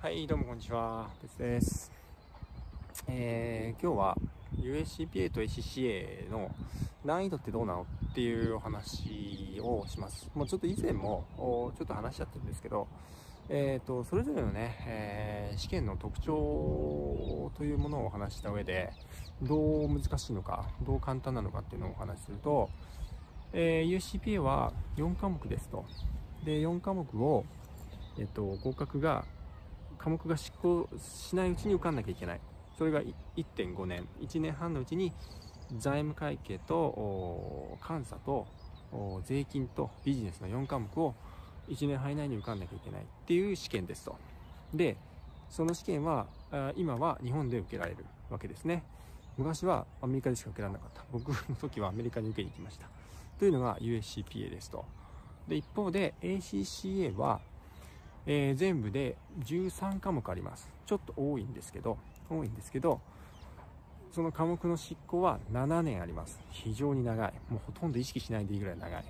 はい、どうもこんにちは。ですです。えー、今日は USCPA と ACCA の難易度ってどうなのっていうお話をします。もうちょっと以前もおちょっと話しちゃってるんですけど、えーと、それぞれのね、えー試験の特徴というものをお話しした上で、どう難しいのか、どう簡単なのかっていうのをお話しすると、えー USCPA は4科目ですと。で、4科目を、えっと、合格が科目が執行しないうちに受かんなきゃいけない。それが1.5年。1年半のうちに財務会計と監査と税金とビジネスの4科目を1年半以内に受かんなきゃいけない。っていう試験ですと。でその試験は今は日本で受けられるわけですね。昔はアメリカでしか受けられなかった。僕の時はアメリカに受けに行きました。というのが USCPA ですと。で一方で ACCA はえー全部で13科目あります。ちょっと多いんですけど多いんですけどその科目の執行は7年あります。非常に長い。もうほとんど意識しないでいいぐらい長い。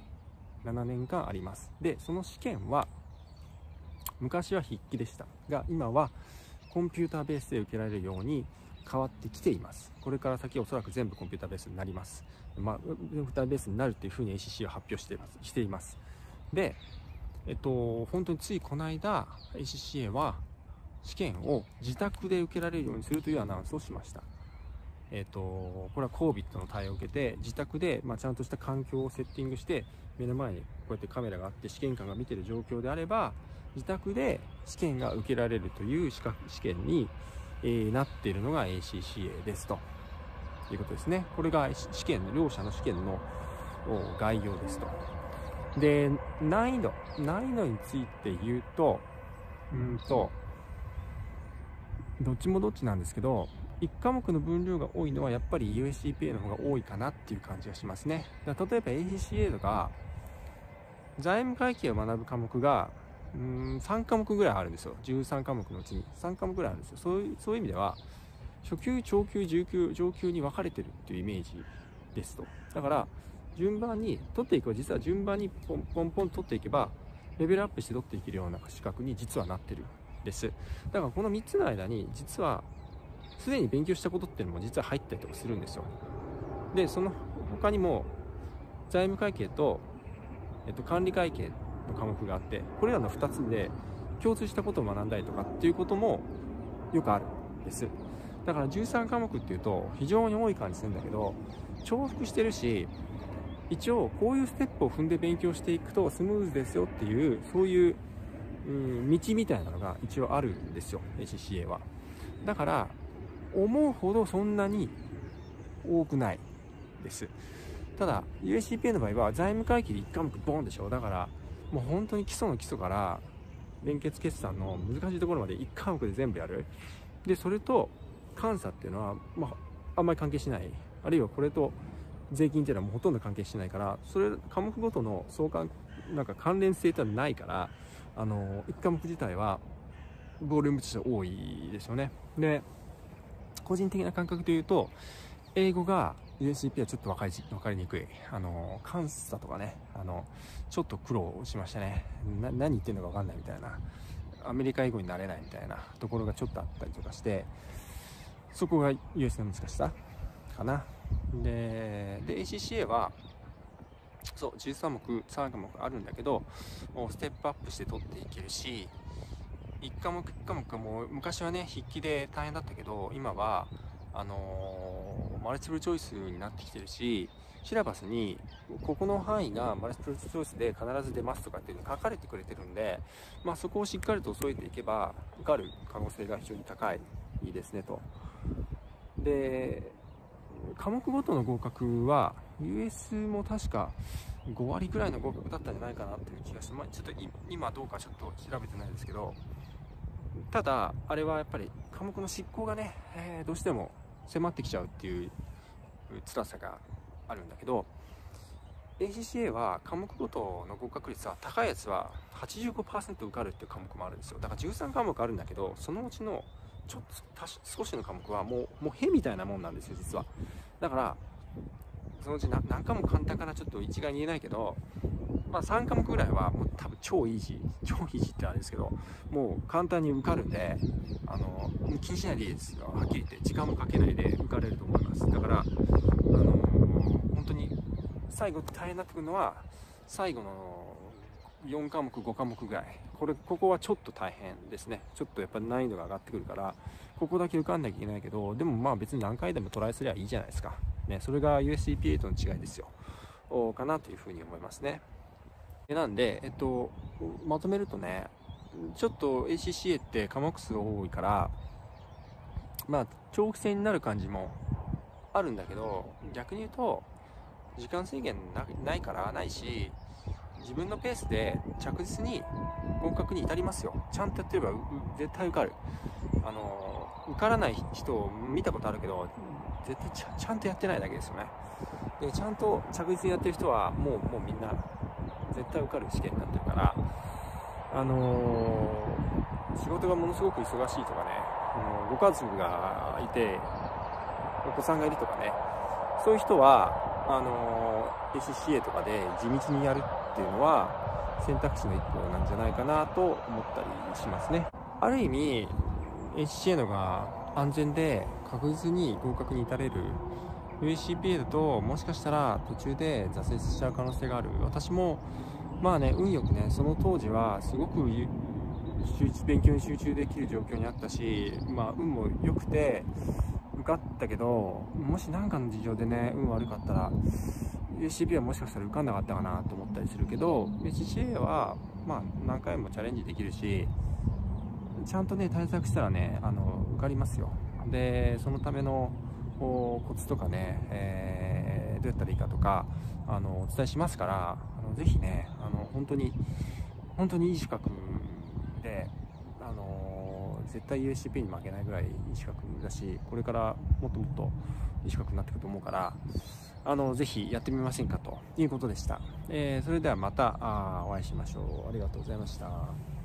7年間あります。でその試験は昔は筆記でした。が今はコンピューターベースで受けられるように変わってきています。これから先おそらく全部コンピューターベースになります。まあコンピューターベースになるっていうふうに ACC は発表しています。しています。でえっと、本当についこの間 ACCA は試験を自宅で受けられるようにするというアナウンスをしました。えっと、これは COVID の対応を受けて自宅で、まあ、ちゃんとした環境をセッティングして目の前にこうやってカメラがあって試験官が見てる状況であれば自宅で試験が受けられるという資格試験に、えーなっているのが ACCA ですということですね。これが試験両者の試験の概要ですと。で、難易度。難易度について言うと、うーんと、どっちもどっちなんですけど、1科目の分量が多いのはやっぱり USCPA の方が多いかなっていう感じがしますね。だ例えば ACCA とか、財務会計を学ぶ科目が、うーん、3科目ぐらいあるんですよ。13科目のうちに3科目ぐらいあるんですよ。そういう、そういう意味では、初級、長級、中級、上級に分かれてるっていうイメージですと。だから、順番に取っていく実は順番にポンポンポン取っていけばレベルアップして取っていけるような資格に実はなってるんです。だからこの3つの間に実はすでに勉強したことっていうのも実は入ったりとかするんですよ。でその他にも財務会計と、えっと、管理会計の科目があってこれらの2つで共通したことを学んだりとかっていうこともよくあるんです。だから13科目っていうと非常に多い感じするんだけど重複してるし一応こういうステップを踏んで勉強していくとスムーズですよっていうそういう、うん、道みたいなのが一応あるんですよ ACCA は。だから思うほどそんなに多くないです。ただ USCPA の場合は財務会計で1科目ボンでしょ。だからもう本当に基礎の基礎から連結決算の難しいところまで1科目で全部やる。でそれと監査っていうのは、まあ、あんまり関係しない。あるいはこれと税金っていうのはもうほとんど関係してないからそれ科目ごとの相関なんか関連性ってのはないからあの1科目自体はボリュームとして多いですよね。で個人的な感覚で言うと英語が USCP はちょっと分かり分かりにくい。あの監査とかねあのちょっと苦労しましたね。何言ってるのか分かんないみたいな。アメリカ英語になれないみたいなところがちょっとあったりとかしてそこが US の難しさかな。でで ACCA はそう13目3科目あるんだけどステップアップして取っていけるし1科目1科目はも昔はね筆記で大変だったけど今はあのーマルチプルチョイスになってきてるしシラバスにここの範囲がマルチプルチョイスで必ず出ますとかっていうの書かれてくれてるんで、まあ、そこをしっかりと添えていけば受かる可能性が非常に高いいいですねと。で科目ごとの合格は US も確か5割ぐらいの合格だったんじゃないかなっていう気がして、まあ、ちょっと今どうかちょっと調べてないですけど。ただあれはやっぱり科目の執行がね、えーどうしても迫ってきちゃうっていう辛さがあるんだけど ACCA は科目ごとの合格率は高いやつは85%受かるっていう科目もあるんですよ。だから13科目あるんだけどそのうちのちょっと少しの科目はもうもうへみたいなもんなんですよ実は。だからそのうち何科目簡単かなちょっと一概に言えないけど、まあ、3科目ぐらいはもう多分超イージー超イージーってあれですけどもう簡単に受かるんであの気にしないでいいですよ。はっきり言って時間もかけないで受かれると思います。だからあの本当に最後大変になってくるのは最後の4科目5科目ぐらい。これここはちょっと大変ですね。ちょっとやっぱ難易度が上がってくるからここだけ受かんなきゃいけないけどでもまあ別に何回でもトライすればいいじゃないですか。ねそれが USCPA との違いですよ。かなというふうに思いますね。なんで、えっと、まとめるとね、ちょっと ACCA って科目数多いから、まあ、長期戦になる感じもあるんだけど、逆に言うと、時間制限ないからないし、自分のペースで着実に合格に至りますよ。ちゃんとやってれば絶対受かる。あの、受からない人を見たことあるけど、絶対ちゃんとやってないだけですよね。で、ちゃんと着実にやってる人は、もう、もうみんな絶対受かる試験になってるから、あのー、仕事がものすごく忙しいとかね、あのご家族がいて、お子さんがいるとかね、そういう人は、あのー、ACCA とかで地道にやるっていうのは、選択肢の一歩なんじゃないかなと思ったりしますね。ある意味、ACCA のが安全で確実に合格に至れる USCPA だともしかしたら途中で挫折しちゃう可能性がある私もまあね運よくねその当時はすごく勉強に集中できる状況にあったしまあ運も良くてかったけどもし何かの事情でね運悪かったら USCP はもしかしたら受かんなかったかなと思ったりするけど USCA はまあ何回もチャレンジできるしちゃんとね対策したらねあの受かりますよ。でそのためのコツとかね、えー、どうやったらいいかとかあのお伝えしますからあのぜひねあの本当に本当にいい資格であの絶対 USCP に負けないぐらいいい資格だしこれからもっともっといい資格になっていくと思うからあのぜひやってみませんかということでした、えー、それではまたお会いしましょう。ありがとうございました。